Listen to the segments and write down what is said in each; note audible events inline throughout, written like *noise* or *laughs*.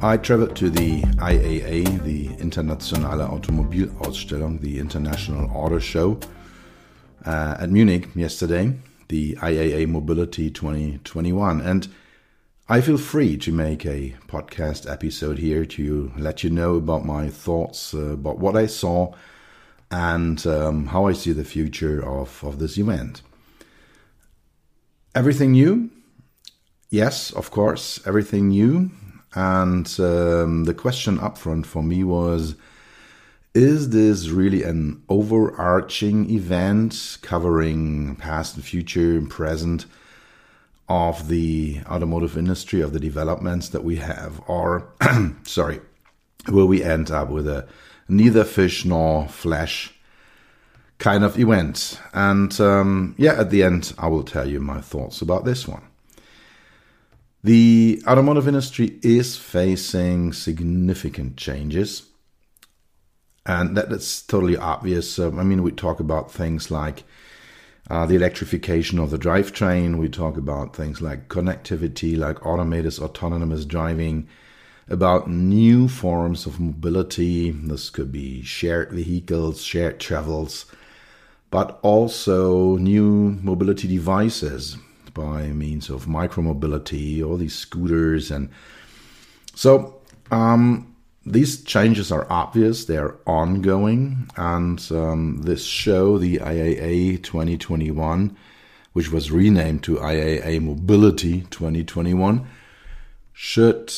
I traveled to the IAA, the Internationale Automobilausstellung, the International Auto Show, uh, at Munich yesterday, the IAA Mobility 2021. And I feel free to make a podcast episode here to let you know about my thoughts uh, about what I saw and um, how I see the future of, of this event. Everything new? Yes, of course, everything new. And um, the question up front for me was Is this really an overarching event covering past and future and present of the automotive industry, of the developments that we have? Or, *clears throat* sorry, will we end up with a neither fish nor flesh kind of event? And um, yeah, at the end, I will tell you my thoughts about this one. The automotive industry is facing significant changes. And that, that's totally obvious. I mean, we talk about things like uh, the electrification of the drivetrain. We talk about things like connectivity, like automated autonomous driving, about new forms of mobility. This could be shared vehicles, shared travels, but also new mobility devices by means of micromobility, all these scooters, and so um, these changes are obvious. They are ongoing, and um, this show, the IAA 2021, which was renamed to IAA Mobility 2021, should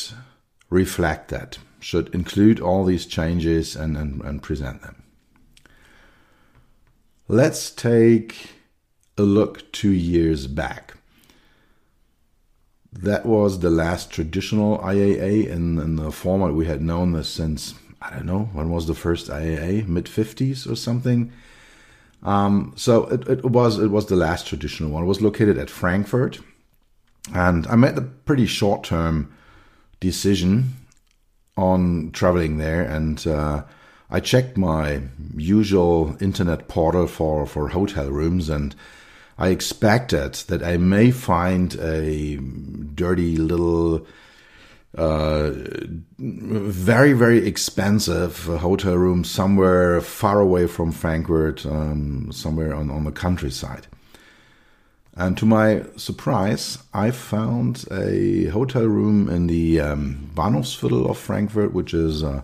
reflect that. Should include all these changes and, and, and present them. Let's take a look two years back that was the last traditional IAA in, the format we had known this since I don't know when was the first IAA mid 50s or something. Um, so it, it was it was the last traditional one. It was located at Frankfurt, and I made a pretty short term decision on traveling there, and uh, I checked my usual internet portal for for hotel rooms and I expected that I may find a dirty little, uh, very, very expensive hotel room somewhere far away from Frankfurt, um, somewhere on, on the countryside. And to my surprise, I found a hotel room in the um, Bahnhofsviertel of Frankfurt, which is uh,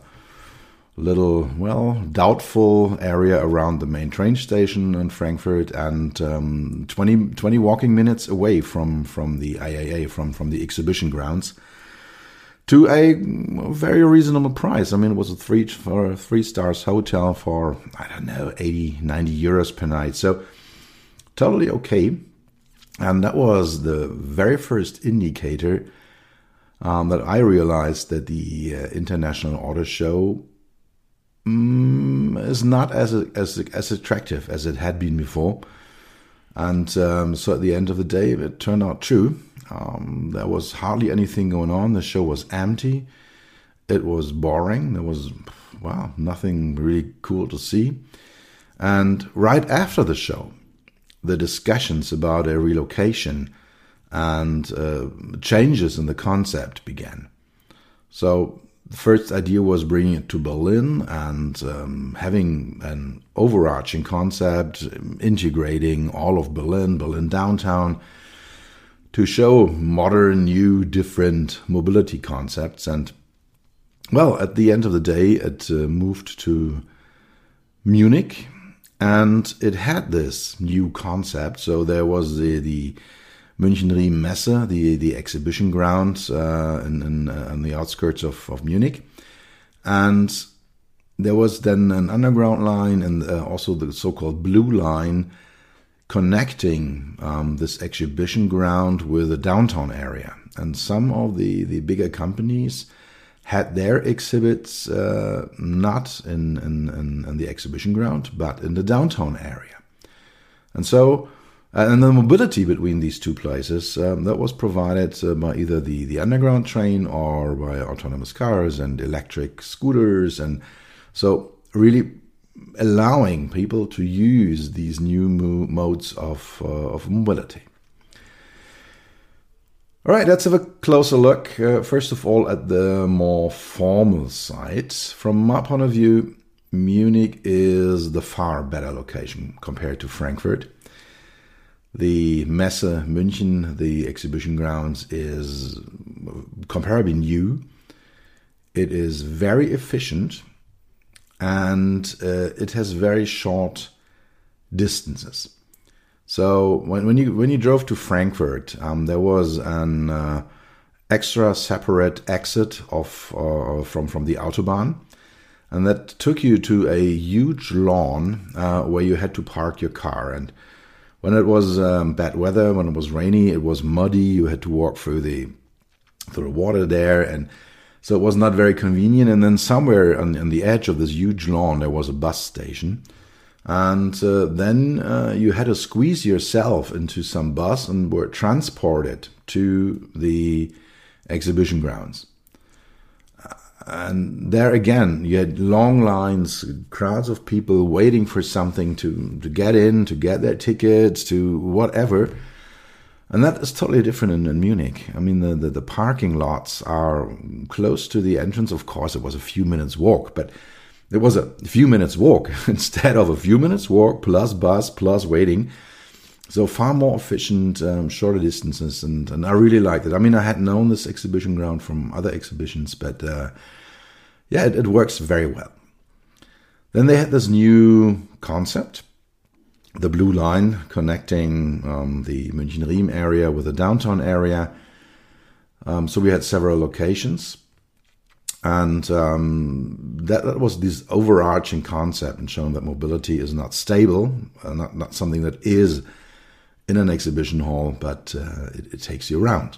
little, well, doubtful area around the main train station in Frankfurt and um, 20, 20 walking minutes away from, from the IAA, from, from the exhibition grounds, to a very reasonable price. I mean, it was a three, for a three stars hotel for, I don't know, 80, 90 euros per night. So totally okay. And that was the very first indicator um, that I realized that the uh, International Auto Show mm, is not as as as attractive as it had been before. And um, so at the end of the day, it turned out true. Um, there was hardly anything going on. The show was empty. It was boring. There was, wow, nothing really cool to see. And right after the show, the discussions about a relocation and uh, changes in the concept began. So the first idea was bringing it to Berlin and um, having an overarching concept, integrating all of Berlin, Berlin downtown, to show modern, new, different mobility concepts. And well, at the end of the day, it uh, moved to Munich, and it had this new concept. So there was the the München Messe, the the exhibition ground uh, in, in uh, on the outskirts of, of Munich, and there was then an underground line and uh, also the so-called blue line connecting um, this exhibition ground with the downtown area. And some of the, the bigger companies had their exhibits uh, not in, in, in, in, the exhibition ground, but in the downtown area. And so, and the mobility between these two places um, that was provided uh, by either the, the underground train or by autonomous cars and electric scooters. And so, really allowing people to use these new mo- modes of, uh, of mobility. All right, let's have a closer look. Uh, first of all, at the more formal side. From my point of view, Munich is the far better location compared to Frankfurt. The Messe München, the exhibition grounds, is comparably new. It is very efficient and uh, it has very short distances. So when, when you when you drove to Frankfurt, um, there was an uh, extra separate exit of uh, from from the autobahn, and that took you to a huge lawn uh, where you had to park your car. And when it was um, bad weather, when it was rainy, it was muddy. You had to walk through the through the water there, and so it was not very convenient. And then somewhere on, on the edge of this huge lawn, there was a bus station and uh, then uh, you had to squeeze yourself into some bus and were transported to the exhibition grounds. And there again, you had long lines, crowds of people waiting for something to, to get in, to get their tickets, to whatever. And that is totally different in, in Munich. I mean, the, the, the parking lots are close to the entrance. Of course, it was a few minutes walk, but it was a few minutes walk *laughs* instead of a few minutes walk plus bus plus waiting. So far more efficient, um, shorter distances, and, and I really liked it. I mean, I had known this exhibition ground from other exhibitions, but uh, yeah, it, it works very well. Then they had this new concept, the blue line connecting um, the München Riem area with the downtown area. Um, so we had several locations and um, that, that, was this overarching concept and showing that mobility is not stable, uh, not, not something that is in an exhibition hall, but uh, it, it, takes you around.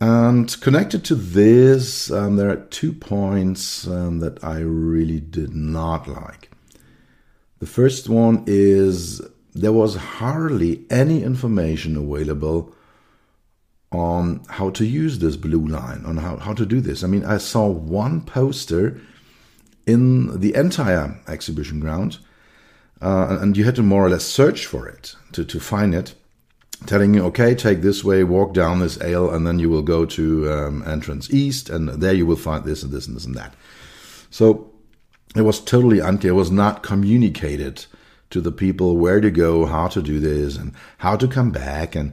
And connected to this, um, there are two points um, that I really did not like. The first one is there was hardly any information available on how to use this blue line, on how, how to do this. I mean, I saw one poster in the entire exhibition ground, uh, and you had to more or less search for it to, to find it, telling you, okay, take this way, walk down this aisle, and then you will go to um, entrance east, and there you will find this and this and this and that. So it was totally unclear. It was not communicated to the people where to go, how to do this, and how to come back, and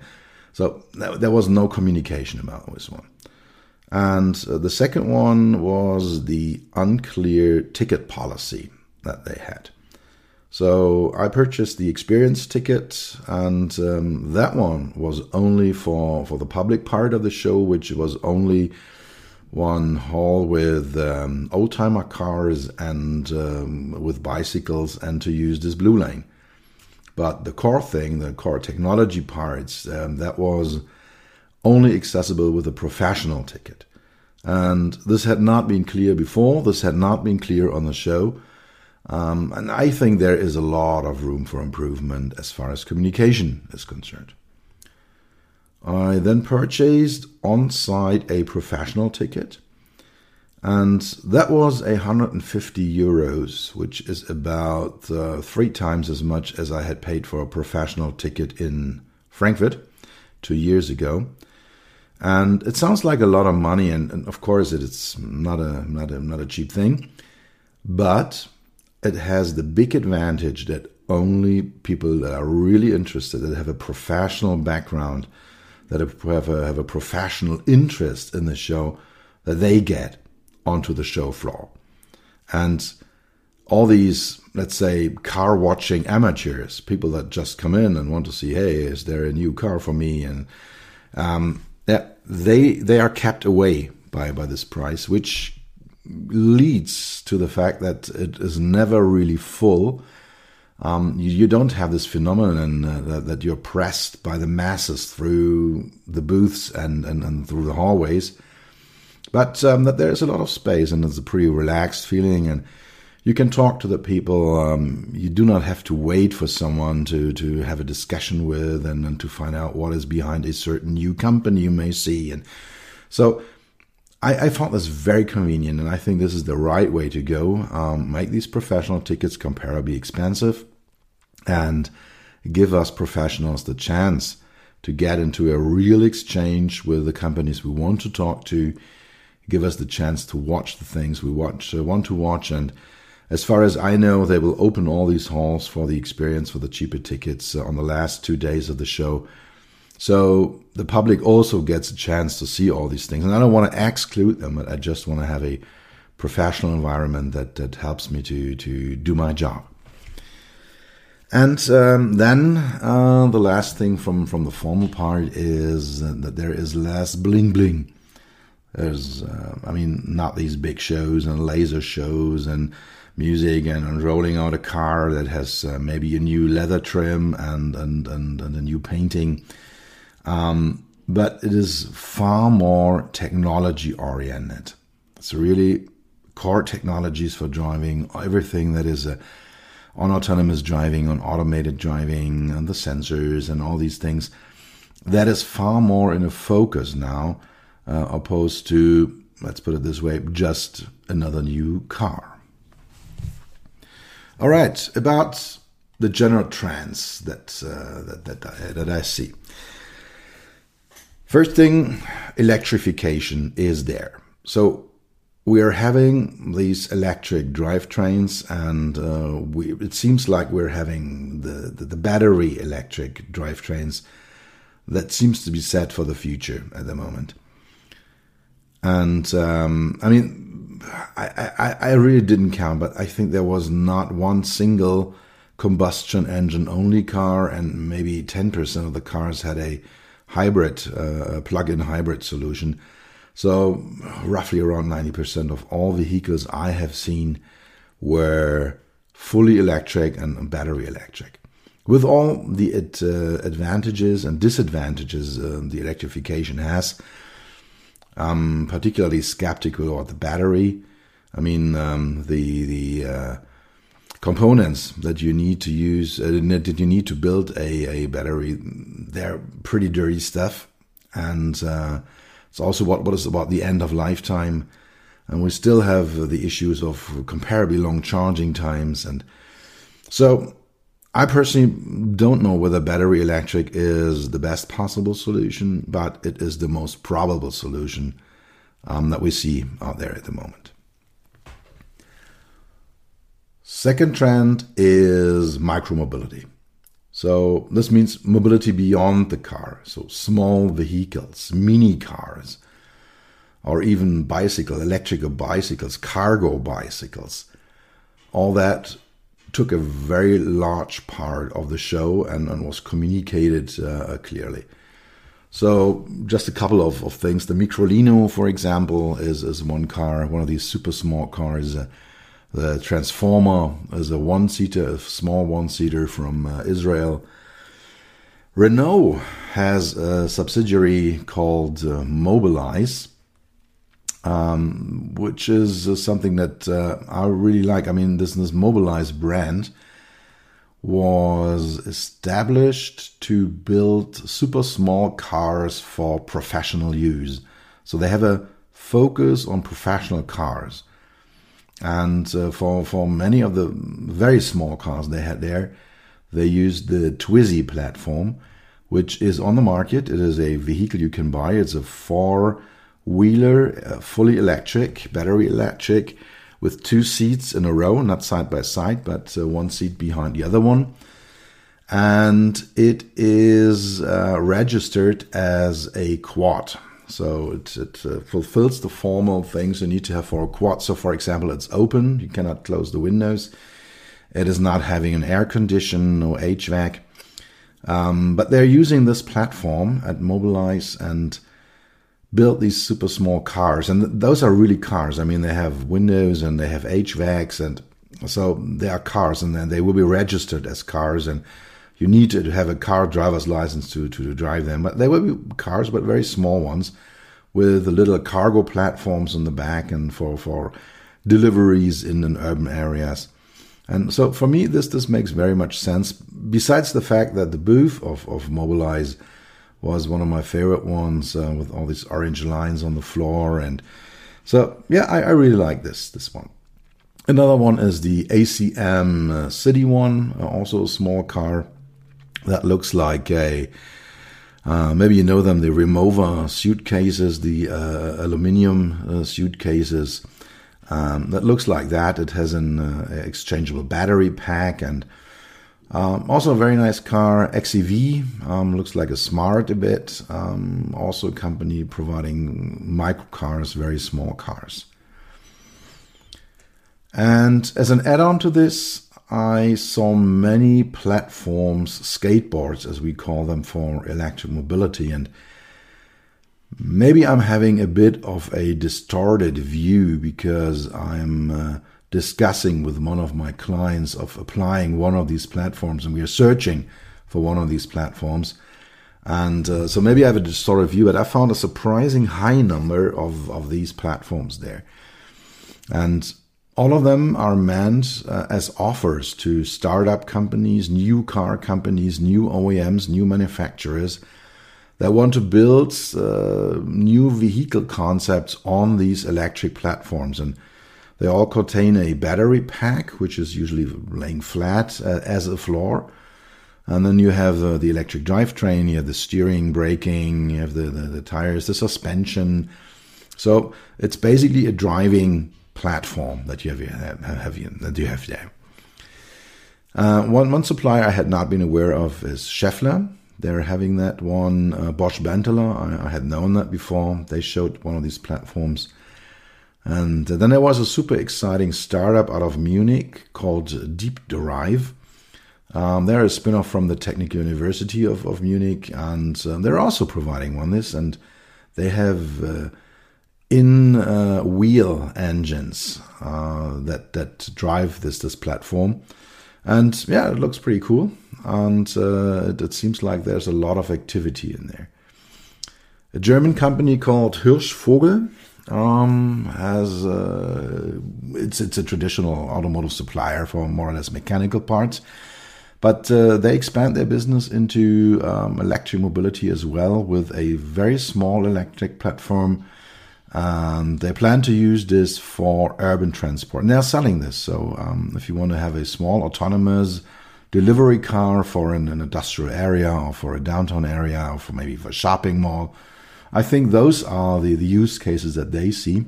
so there was no communication about this one. And uh, the second one was the unclear ticket policy that they had. So I purchased the experience ticket, and um, that one was only for, for the public part of the show, which was only one hall with um, old timer cars and um, with bicycles, and to use this blue lane. But the core thing, the core technology parts, um, that was only accessible with a professional ticket. And this had not been clear before, this had not been clear on the show. Um, and I think there is a lot of room for improvement as far as communication is concerned. I then purchased on site a professional ticket and that was 150 euros, which is about uh, three times as much as I had paid for a professional ticket in Frankfurt two years ago. And it sounds like a lot of money, and, and of course it's not a not a not a cheap thing, but it has the big advantage that only people that are really interested, that have a professional background, that have a, have a professional interest in the show, that they get onto the show floor. And all these, let's say, car watching amateurs, people that just come in and want to see, hey, is there a new car for me? And um, yeah, they they are kept away by by this price, which leads to the fact that it is never really full. Um, you, you, don't have this phenomenon uh, that, that, you're pressed by the masses through the booths and, and, and through the hallways, but um, that there's a lot of space and it's a pretty relaxed feeling and you can talk to the people. Um, you do not have to wait for someone to, to have a discussion with and, and to find out what is behind a certain new company you may see. And so I, I found this very convenient, and I think this is the right way to go. Um, make these professional tickets comparably expensive, and give us professionals the chance to get into a real exchange with the companies we want to talk to. Give us the chance to watch the things we watch uh, want to watch, and as far as I know, they will open all these halls for the experience for the cheaper tickets uh, on the last two days of the show. So the public also gets a chance to see all these things. And I don't want to exclude them, but I just want to have a professional environment that, that helps me to, to do my job. And um, then uh, the last thing from, from the formal part is that there is less bling bling. There's, uh, I mean, not these big shows and laser shows and music and, and rolling out a car that has uh, maybe a new leather trim and, and, and, and a new painting. Um, but it is far more technology oriented. It's really core technologies for driving, everything that is uh, on autonomous driving, on automated driving, and the sensors and all these things. That is far more in a focus now, uh, opposed to, let's put it this way, just another new car. All right, about the general trends that uh, that that that I see. First thing, electrification is there. So we are having these electric drivetrains, and uh, we, it seems like we're having the, the, the battery electric drivetrains that seems to be set for the future at the moment. And um, I mean, I, I, I really didn't count, but I think there was not one single combustion engine only car, and maybe 10% of the cars had a hybrid, uh, plug-in hybrid solution. So roughly around 90% of all vehicles I have seen were fully electric and battery electric. With all the uh, advantages and disadvantages uh, the electrification has, I'm particularly skeptical about the battery. I mean, um, the the uh, components that you need to use uh, that you need to build a, a battery they're pretty dirty stuff and uh, it's also what what is about the end of lifetime and we still have the issues of comparably long charging times and so I personally don't know whether battery electric is the best possible solution, but it is the most probable solution um, that we see out there at the moment. Second trend is micromobility. So this means mobility beyond the car. So small vehicles, mini cars, or even bicycle, electrical bicycles, cargo bicycles. All that took a very large part of the show and, and was communicated uh, clearly. So just a couple of, of things. The Microlino, for example, is, is one car, one of these super small cars. Uh, the Transformer is a one seater, a small one seater from uh, Israel. Renault has a subsidiary called uh, Mobilize, um, which is uh, something that uh, I really like. I mean, this, this Mobilize brand was established to build super small cars for professional use. So they have a focus on professional cars. And uh, for for many of the very small cars they had there, they used the Twizy platform, which is on the market. It is a vehicle you can buy. It's a four wheeler, uh, fully electric, battery electric, with two seats in a row, not side by side, but uh, one seat behind the other one. And it is uh, registered as a quad. So it, it uh, fulfills the formal things you need to have for a quad. So, for example, it's open; you cannot close the windows. It is not having an air condition, no HVAC. Um, but they're using this platform at Mobilize and build these super small cars, and th- those are really cars. I mean, they have windows and they have HVACs, and so they are cars, and then they will be registered as cars, and you need to have a car driver's license to, to, to drive them. But they will be cars, but very small ones, with the little cargo platforms on the back and for for deliveries in, in urban areas. And so for me, this this makes very much sense. Besides the fact that the booth of, of Mobilize was one of my favorite ones uh, with all these orange lines on the floor, and so yeah, I, I really like this this one. Another one is the ACM uh, City one, uh, also a small car that looks like a uh, maybe you know them, the Rimowa suitcases, the uh, aluminium uh, suitcases um, that looks like that. It has an uh, exchangeable battery pack and um, also a very nice car, XEV. Um, looks like a smart a bit. Um, also a company providing micro cars, very small cars. And as an add-on to this, I saw many platforms, skateboards as we call them for electric mobility and Maybe I'm having a bit of a distorted view because I'm uh, discussing with one of my clients of applying one of these platforms and we are searching for one of these platforms. And uh, so maybe I have a distorted view, but I found a surprising high number of, of these platforms there. And all of them are meant uh, as offers to startup companies, new car companies, new OEMs, new manufacturers they want to build uh, new vehicle concepts on these electric platforms. And they all contain a battery pack, which is usually laying flat uh, as a floor. And then you have uh, the electric drivetrain, you have the steering, braking, you have the, the, the, tires, the suspension. So it's basically a driving platform that you have, have, have that you have there. Uh, one, one supplier I had not been aware of is Schaeffler. They're having that one. Uh, Bosch Benteler, I, I, had known that before. They showed one of these platforms. And uh, then there was a super exciting startup out of Munich called Deep Drive. Um, they're a spin off from the Technical University of, of Munich, and uh, they're also providing one this. And they have uh, in uh, wheel engines uh, that, that drive this, this platform. And yeah, it looks pretty cool and uh, it, seems like there's a lot of activity in there. A German company called Hirschvogel um, has uh, it's it's a traditional automotive supplier for more or less mechanical parts, but uh, they expand their business into um, electric mobility as well with a very small electric platform. And they plan to use this for urban transport. And they're selling this. So um, if you want to have a small autonomous delivery car for an, an, industrial area or for a downtown area or for maybe for a shopping mall. I think those are the, the use cases that they see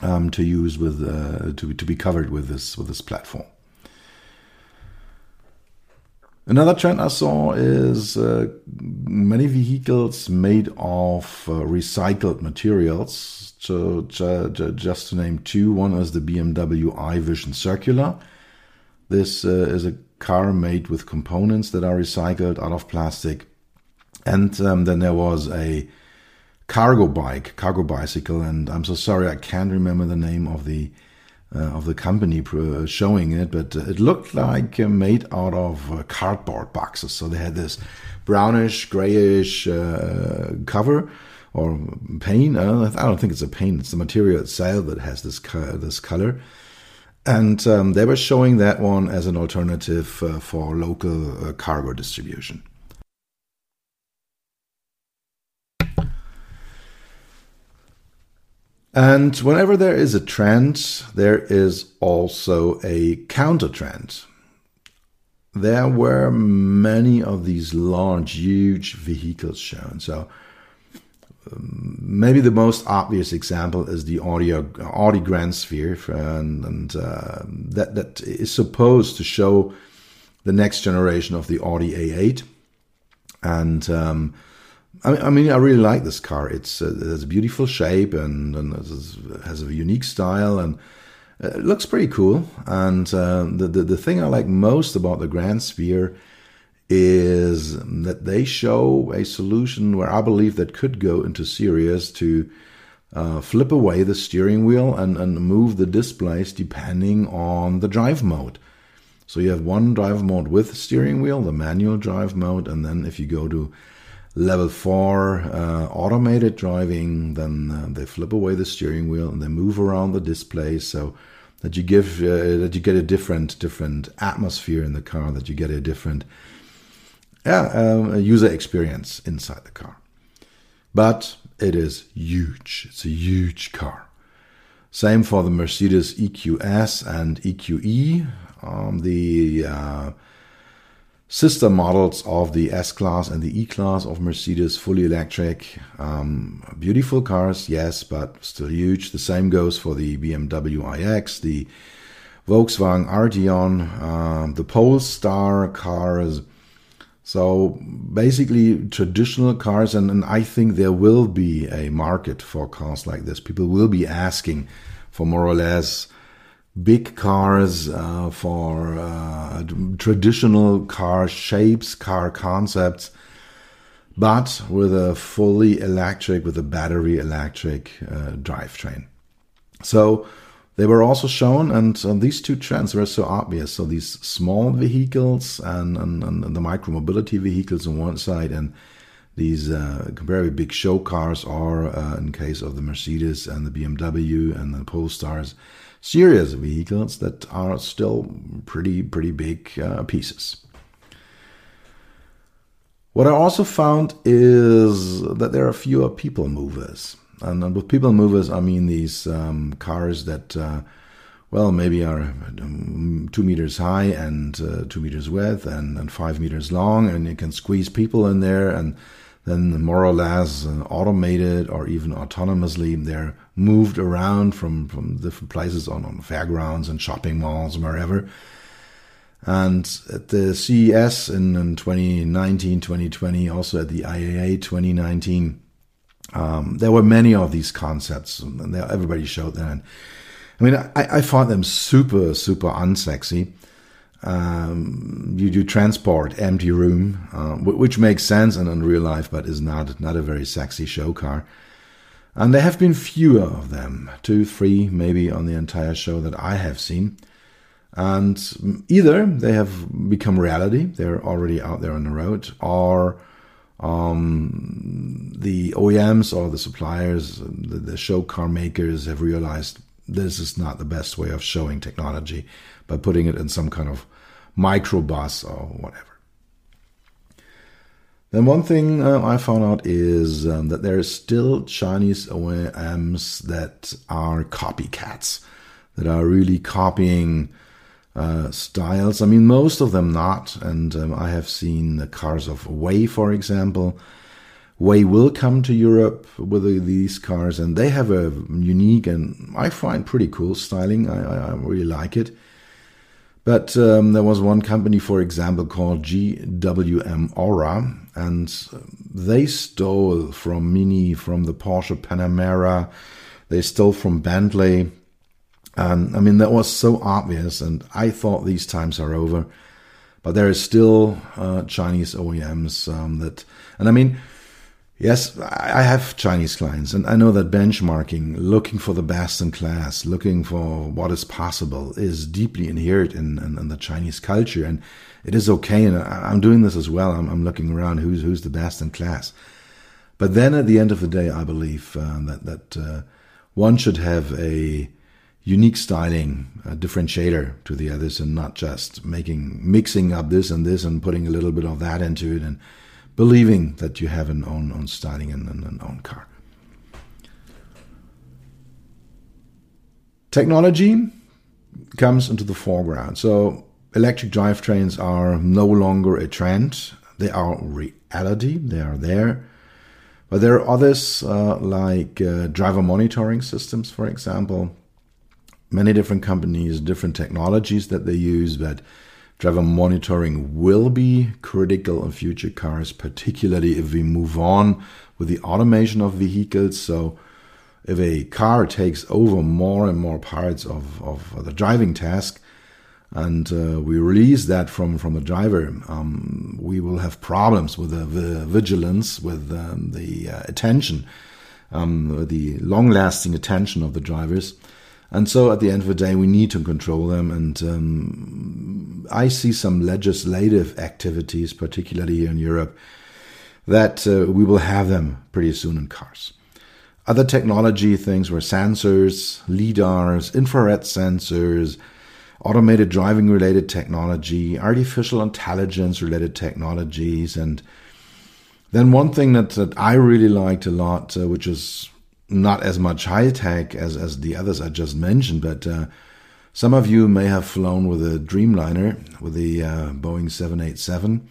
um, to use with uh, to to be covered with this with this platform. Another trend I saw is uh, many vehicles made of uh, recycled materials. So, just to name two, one is the BMW i Vision Circular. This uh, is a car made with components that are recycled out of plastic. And um, then there was a cargo bike, cargo bicycle, and I'm so sorry I can't remember the name of the of the company uh, showing it, but it looked like uh, made out of uh, cardboard boxes. So they had this brownish, grayish uh, cover or paint. I don't think it's a paint; it's the material itself that has this this color. And um, they were showing that one as an alternative uh, for local uh, cargo distribution. And whenever there is a trend, there is also a counter trend. There were many of these large, huge vehicles shown. So maybe the most obvious example is the Audi Grand Sphere, and, and uh, that that is supposed to show the next generation of the Audi A8, and um, I mean, I really like this car. It's uh, it has a beautiful shape and, and has a unique style and it looks pretty cool. And uh, the, the the thing I like most about the Grand Sphere is that they show a solution where I believe that could go into series to uh, flip away the steering wheel and, and move the displays depending on the drive mode. So you have one drive mode with steering wheel, the manual drive mode, and then if you go to level four uh, automated driving, then uh, they flip away the steering wheel and they move around the display so that you give uh, that you get a different different atmosphere in the car, that you get a different yeah um, user experience inside the car. But it is huge. It's a huge car. Same for the Mercedes EQS and EQE. Um, the uh, sister models of the S Class and the E Class of Mercedes, fully electric. Um, beautiful cars, yes, but still huge. The same goes for the BMW iX, the Volkswagen Arteon, uh, the Polestar cars. So basically, traditional cars, and, and I think there will be a market for cars like this. People will be asking for more or less big cars, uh, for uh, traditional car shapes, car concepts, but with a fully electric, with a battery electric uh, drivetrain. So they were also shown, and uh, these two trends were so obvious. So these small vehicles and, and, and the vehicles on one side, and these uh, very big show cars are, uh, in case of the Mercedes and the BMW and the Polestars, serious vehicles that are still pretty pretty big uh, pieces. What I also found is that there are fewer people movers, and, with people movers I mean these um, cars that. Uh, well, maybe are um, two meters high and uh, two meters width and, and five meters long, and you can squeeze people in there and then more or less uh, automated or even autonomously they're moved around from, from different places on, on fairgrounds and shopping malls and wherever. And at the CES in, in 2019, 2020, also at the IAA 2019, um, there were many of these concepts, and everybody showed them. I mean, I, I found them super, super unsexy um, you do transport empty room, uh, which makes sense in, in real life, but is not not a very sexy show car. And there have been fewer of them, two, three, maybe on the entire show that I have seen. And either they have become reality, they're already out there on the road, or um, the OEMs or the suppliers, the, the show car makers have realized this is not the best way of showing technology by putting it in some kind of microbus or whatever. Then one thing uh, I found out is um, that there are still Chinese OEMs that are copycats, that are really copying uh, styles. I mean, most of them not. And um, I have seen the cars of WEY, for example. WEY will come to Europe with these cars, and they have a unique and I find pretty cool styling. I, I really like it. But um, there was one company, for example, called GWM ORA, and they stole from Mini, from the Porsche Panamera, they stole from Bentley. And I mean, that was so obvious, and I thought these times are over. But there is still uh, Chinese OEMs um, that, and I mean, Yes, I have Chinese clients, and I know that benchmarking, looking for the best in class, looking for what is possible, is deeply inherent in, in, in the Chinese culture, and it is okay. And I'm doing this as well. I'm, I'm, looking around who's who's the best in class. But then, at the end of the day, I believe uh, that that uh, one should have a unique styling, a differentiator to the others, and not just making mixing up this and this and putting a little bit of that into it and believing that you have an own, own styling and an own car. Technology comes into the foreground. So electric drivetrains are no longer a trend. They are reality. They are there. But there are others uh, like uh, driver monitoring systems, for example. Many different companies, different technologies that they use, but Driver monitoring will be critical in future cars, particularly if we move on with the automation of vehicles. So, if a car takes over more and more parts of, of the driving task, and uh, we release that from, from the driver, um, we will have problems with the, the vigilance, with um, the uh, attention, um, the long lasting attention of the drivers. And so at the end of the day, we need to control them. And um, I see some legislative activities, particularly here in Europe, that uh, we will have them pretty soon in cars. Other technology things were sensors, LIDARs, infrared sensors, automated driving related technology, artificial intelligence related technologies. And then one thing that, that I really liked a lot, uh, which is not as much high tech as, as the others I just mentioned, but uh, some of you may have flown with a Dreamliner, with the uh, Boeing 787,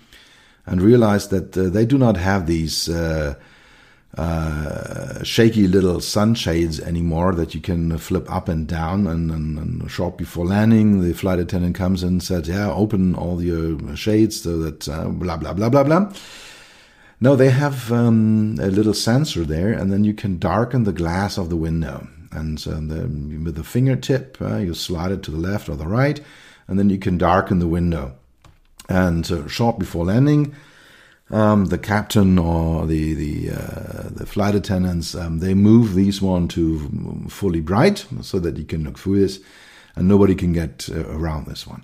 and realized that uh, they do not have these uh, uh, shaky little sunshades anymore that you can flip up and down. And, and, and, short before landing, the flight attendant comes and says, "Yeah, open all your shades so that uh, blah blah blah blah blah." No, they have um, a little sensor there, and then you can darken the glass of the window. And so the, with the fingertip, uh, you slide it to the left or the right, and then you can darken the window. And uh, short before landing, um, the captain or the the uh, the flight attendants um, they move these one to fully bright so that you can look through this, and nobody can get uh, around this one.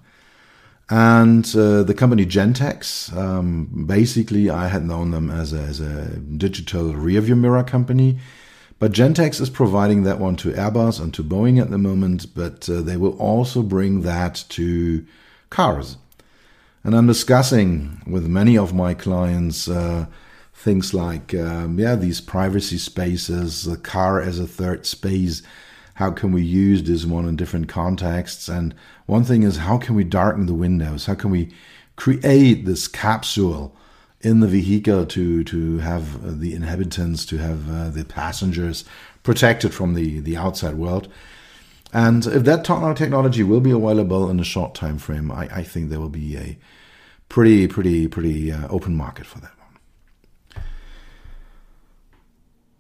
And uh, the company Gentex, um, basically, I had known them as a, as a digital rearview mirror company. But Gentex is providing that one to Airbus and to Boeing at the moment, but uh, they will also bring that to cars. And I'm discussing with many of my clients uh, things like, um, yeah, these privacy spaces, the car as a third space. How can we use this one in different contexts? And one thing is, how can we darken the windows? How can we create this capsule in the vehicle to to have the inhabitants, to have uh, the passengers protected from the the outside world? And if that technology will be available in a short time frame, I, I think there will be a pretty, pretty, pretty uh, open market for that one.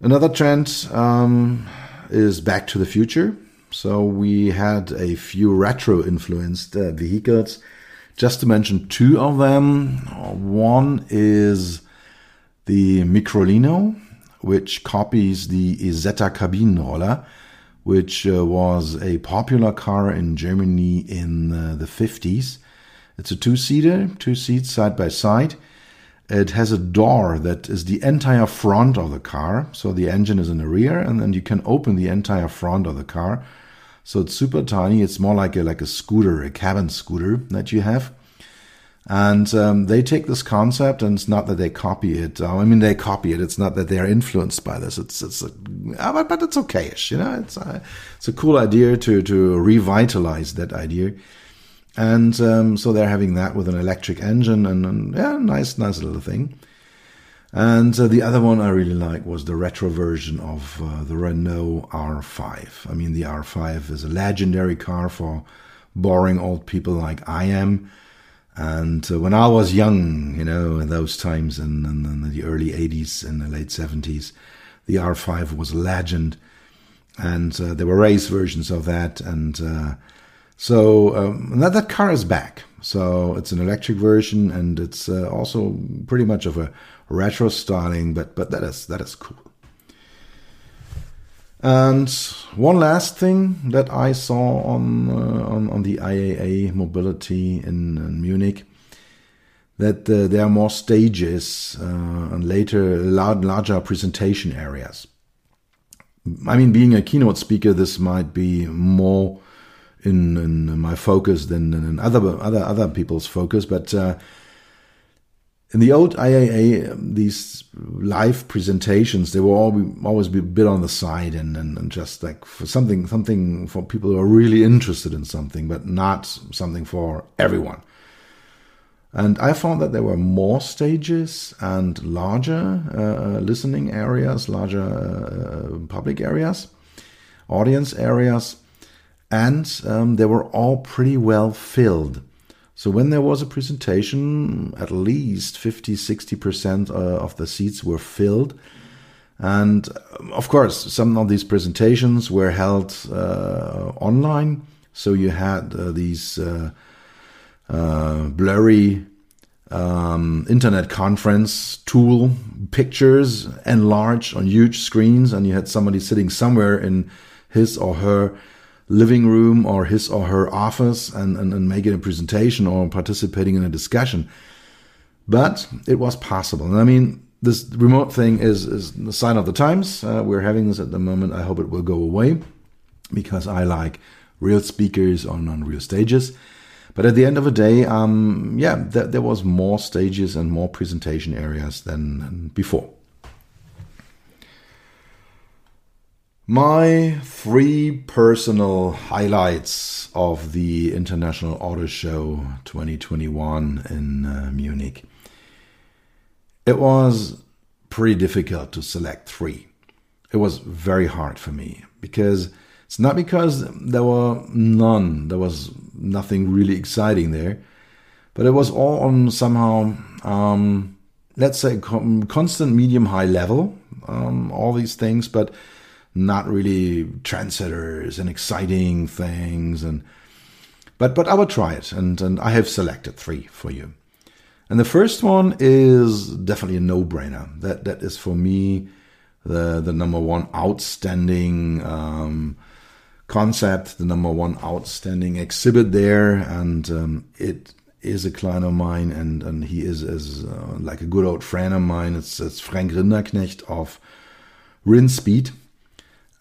Another trend um, is Back to the Future. So we had a few retro influenced uh, vehicles. Just to mention two of them. One is the Microlino, which copies the Isetta Kabinenroller, which uh, was a popular car in Germany in uh, the 50s. It's a two seater, two seats side by side. It has a door that is the entire front of the car. So the engine is in the rear, and then you can open the entire front of the car. So it's super tiny. It's more like a like a scooter, a cabin scooter that you have. And um, they take this concept, and it's not that they copy it. Uh, I mean, they copy it. It's not that they are influenced by this. It's it's a, uh, but, but it's okayish. You know, it's a, uh, it's a cool idea to to revitalize that idea. And um, so they're having that with an electric engine, and, and yeah, nice, nice little thing. And uh, the other one I really like was the retro version of uh, the Renault R5. I mean, the R5 is a legendary car for boring old people like I am. And uh, when I was young, you know, in those times in, in, in, the early 80s and the late 70s, the R5 was a legend. And uh, there were race versions of that. And uh, so um, that, that car is back. So it's an electric version, and it's uh, also pretty much of a retro styling, but but that is that is cool. And one last thing that I saw on uh, on, on, the IAA mobility in, in Munich, that uh, there are more stages uh, and later larger presentation areas. I mean, being a keynote speaker, this might be more in, in my focus than in other other other people's focus. But uh, in the old IAA, these live presentations they all always be a bit on the side and, and, and, just like for something something for people who are really interested in something, but not something for everyone. And I found that there were more stages and larger uh, listening areas, larger uh, public areas, audience areas and um, they were all pretty well filled. So when there was a presentation, at least 50, 60% uh, of the seats were filled. And um, of course, some of these presentations were held uh, online. So you had uh, these uh, uh, blurry um, internet conference tool pictures enlarged on huge screens, and you had somebody sitting somewhere in his or her living room or his or her office and, and, and making a presentation or participating in a discussion. But it was possible. And I mean, this remote thing is, is the sign of the times. Uh, we're having this at the moment. I hope it will go away because I like real speakers on, on real stages. But at the end of the day, um, yeah, th- there was more stages and more presentation areas than before. My three personal highlights of the International Auto Show 2021 in uh, Munich. It was pretty difficult to select three. It was very hard for me because it's not because there were none, there was nothing really exciting there, but it was all on somehow, um, let's say, constant medium high level, um, all these things, but not really trendsetters and exciting things. And but but I will try it, and and I have selected three for you. And the first one is definitely a no-brainer. That that is for me the the number one outstanding um, concept, the number one outstanding exhibit there, and um, it is a client of mine, and and he is as uh, like a good old friend of mine. It's it's Frank Rinderknecht of Rinspeed,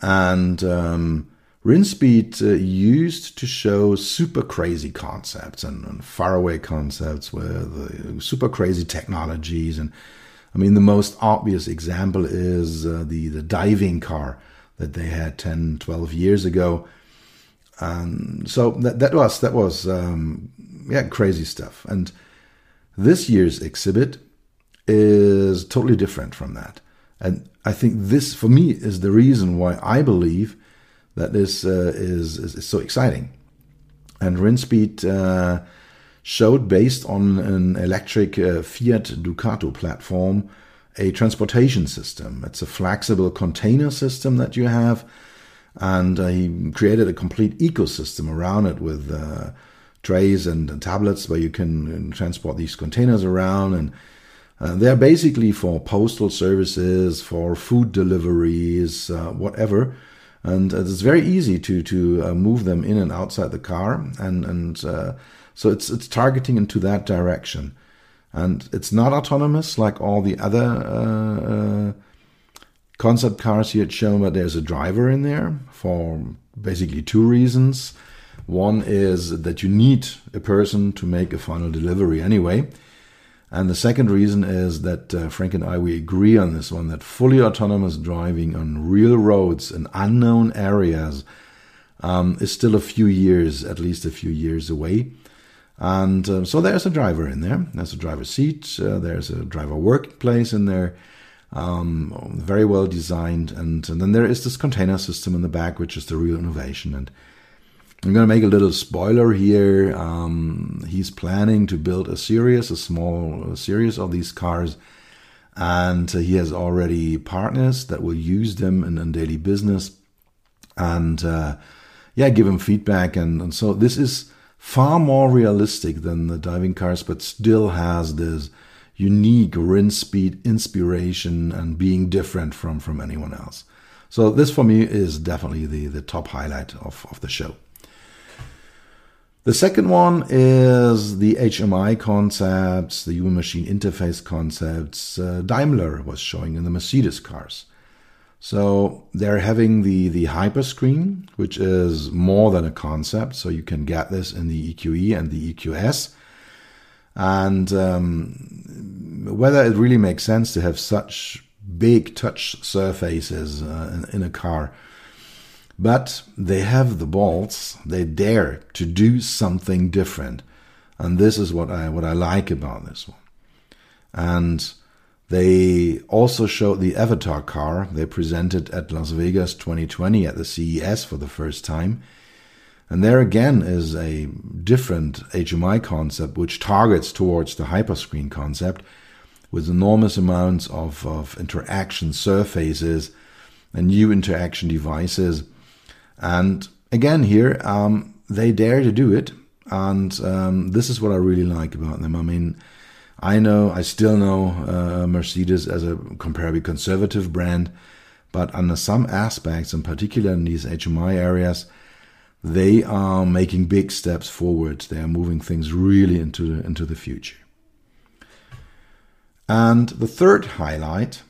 and um, uh, used to show super crazy concepts and, and faraway concepts with uh, super crazy technologies and I mean, the most obvious example is uh, the, the diving car that they had 10, 12 years ago. And so that, that was, that was, um, yeah, crazy stuff. And this year's exhibit is totally different from that. And I think this, for me, is the reason why I believe that this uh, is, is, is, so exciting. And Rinspeed uh, showed, based on an electric uh, Fiat Ducato platform, a transportation system. It's a flexible container system that you have, and uh, he created a complete ecosystem around it with uh, trays and, and, tablets where you can transport these containers around and uh, they're basically for postal services, for food deliveries, uh, whatever. And it's very easy to to uh, move them in and outside the car, and and uh, so it's it's targeting into that direction and it's not autonomous like all the other uh, uh, concept cars he had shown, but there's a driver in there for basically two reasons. One is that you need a person to make a final delivery anyway. And the second reason is that uh, Frank and I, we agree on this one that fully autonomous driving on real roads in unknown areas um, is still a few years, at least a few years away. And um, so there's a driver in there. There's a driver seat. Uh, there's a driver workplace in there. Um, very well designed. And, and, then there is this container system in the back, which is the real innovation. And I'm going to make a little spoiler here. Um, he's planning to build a series, a small series of these cars. And he has already partners that will use them in, in daily business. And uh, yeah, give him feedback. And, and so this is far more realistic than the diving cars, but still has this unique Rinspeed inspiration and being different from, from anyone else. So this for me is definitely the, the top highlight of, of the show. The second one is the HMI concepts, the human machine interface concepts uh, Daimler was showing in the Mercedes cars. So they're having the, the hyperscreen, which is more than a concept. So you can get this in the EQE and the EQS. And um, whether it really makes sense to have such big touch surfaces uh, in, in a car. But they have the balls, they dare to do something different. And this is what I what I like about this one. And they also showed the Avatar car they presented at Las Vegas 2020 at the CES for the first time. And there again is a different HMI concept which targets towards the hyperscreen concept with enormous amounts of, of interaction surfaces and new interaction devices. And again, here, um, they dare to do it. And um, this is what I really like about them. I mean, I know, I still know uh, Mercedes as a comparably conservative brand, but under some aspects, in particular in these HMI areas, they are making big steps forward. They are moving things really into the, into the future. And the third highlight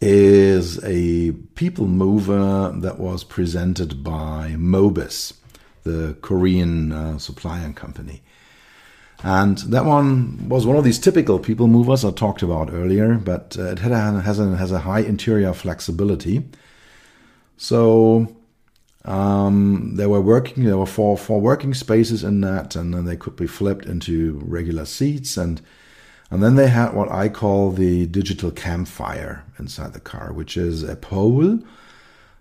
is a people mover that was presented by Mobis, the Korean uh, supplier company. And that one was one of these typical people movers I talked about earlier, but uh, it a, has, a, has a high interior flexibility. So um, they were working. There were four four working spaces in that, and then they could be flipped into regular seats. And and then they had what I call the digital campfire inside the car, which is a pole,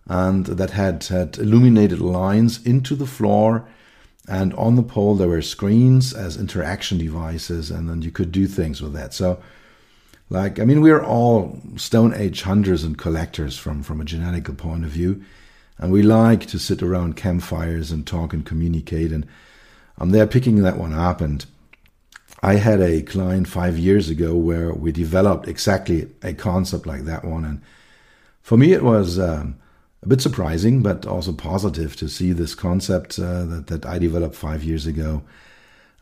and that had had illuminated lines into the floor and on the pole, there were screens as interaction devices, and then you could do things with that. So, like, I mean, we're all Stone Age hunters and collectors from, from a genetical point of view. And we like to sit around campfires and talk and communicate. And I'm there picking that one up. And I had a client five years ago where we developed exactly a concept like that one. And for me, it was. Um, a bit surprising, but also positive to see this concept uh, that, that I developed five years ago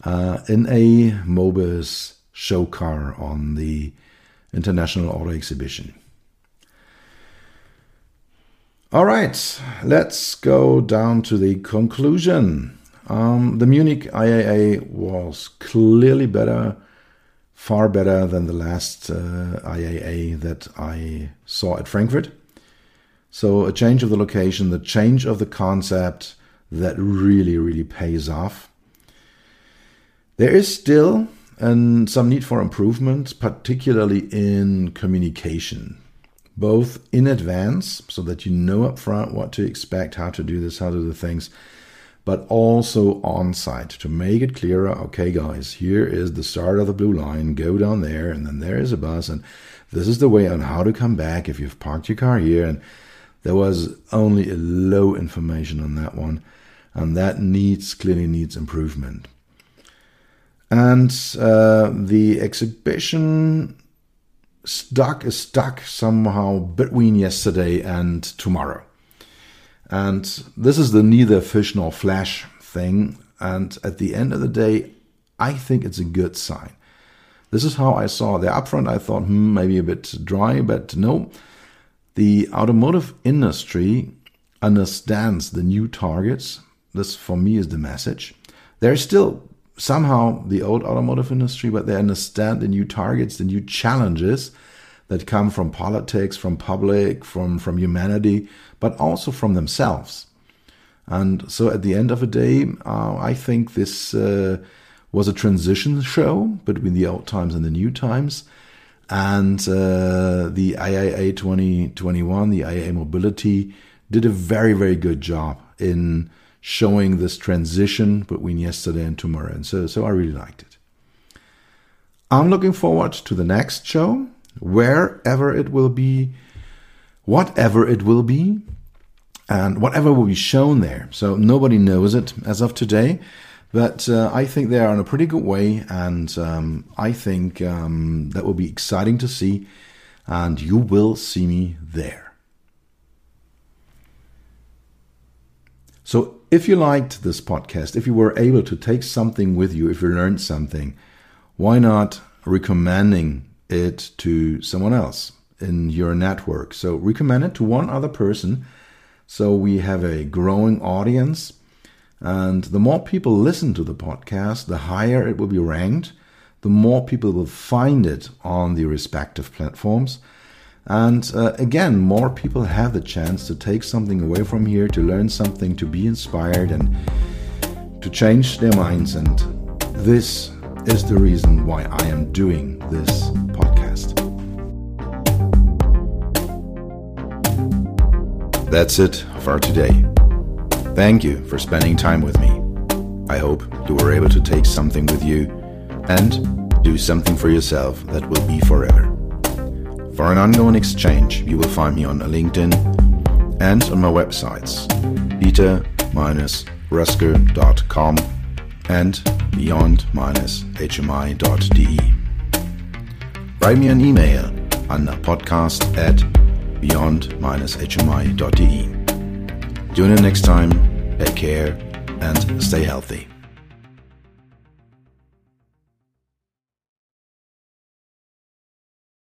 uh, in a Mobis show car on the International Auto Exhibition. All right, let's go down to the conclusion. Um, the Munich IAA was clearly better, far better than the last uh, IAA that I saw at Frankfurt. So a change of the location, the change of the concept that really, really pays off. There is still and some need for improvement, particularly in communication, both in advance, so that you know upfront what to expect, how to do this, how to do things, but also on site to make it clearer. Okay, guys, here is the start of the blue line. Go down there, and then there is a bus, and this is the way on how to come back if you've parked your car here, and there was only a low information on that one, and that needs clearly needs improvement. And uh, the exhibition stuck is stuck somehow between yesterday and tomorrow. And this is the neither fish nor flesh thing. And at the end of the day, I think it's a good sign. This is how I saw the upfront. I thought, hmm, maybe a bit dry, but no, the automotive industry understands the new targets. This, for me, is the message. There's still somehow the old automotive industry, but they understand the new targets, the new challenges that come from politics, from public, from, from humanity, but also from themselves. And so at the end of the day, uh, I think this uh, was a transition show between the old times and the new times. And uh, the IAA 2021, the IAA Mobility, did a very, very good job in showing this transition between yesterday and tomorrow. And so, so I really liked it. I'm looking forward to the next show, wherever it will be, whatever it will be, and whatever will be shown there. So nobody knows it as of today. But uh, I think they are in a pretty good way, and um, I think um, that will be exciting to see. And you will see me there. So, if you liked this podcast, if you were able to take something with you, if you learned something, why not recommending it to someone else in your network? So, recommend it to one other person so we have a growing audience and the more people listen to the podcast, the higher it will be ranked, the more people will find it on the respective platforms. And uh, again, more people have the chance to take something away from here, to learn something, to be inspired, and to change their minds. And this is the reason why I am doing this podcast. That's it for today. Thank you for spending time with me. I hope you were able to take something with you and do something for yourself that will be forever. For an ongoing exchange, you will find me on LinkedIn and on my websites peter-rusker.com and beyond-hmi.de. Write me an email on podcast at beyond-hmi.de. Tune in next time, take care, and stay healthy.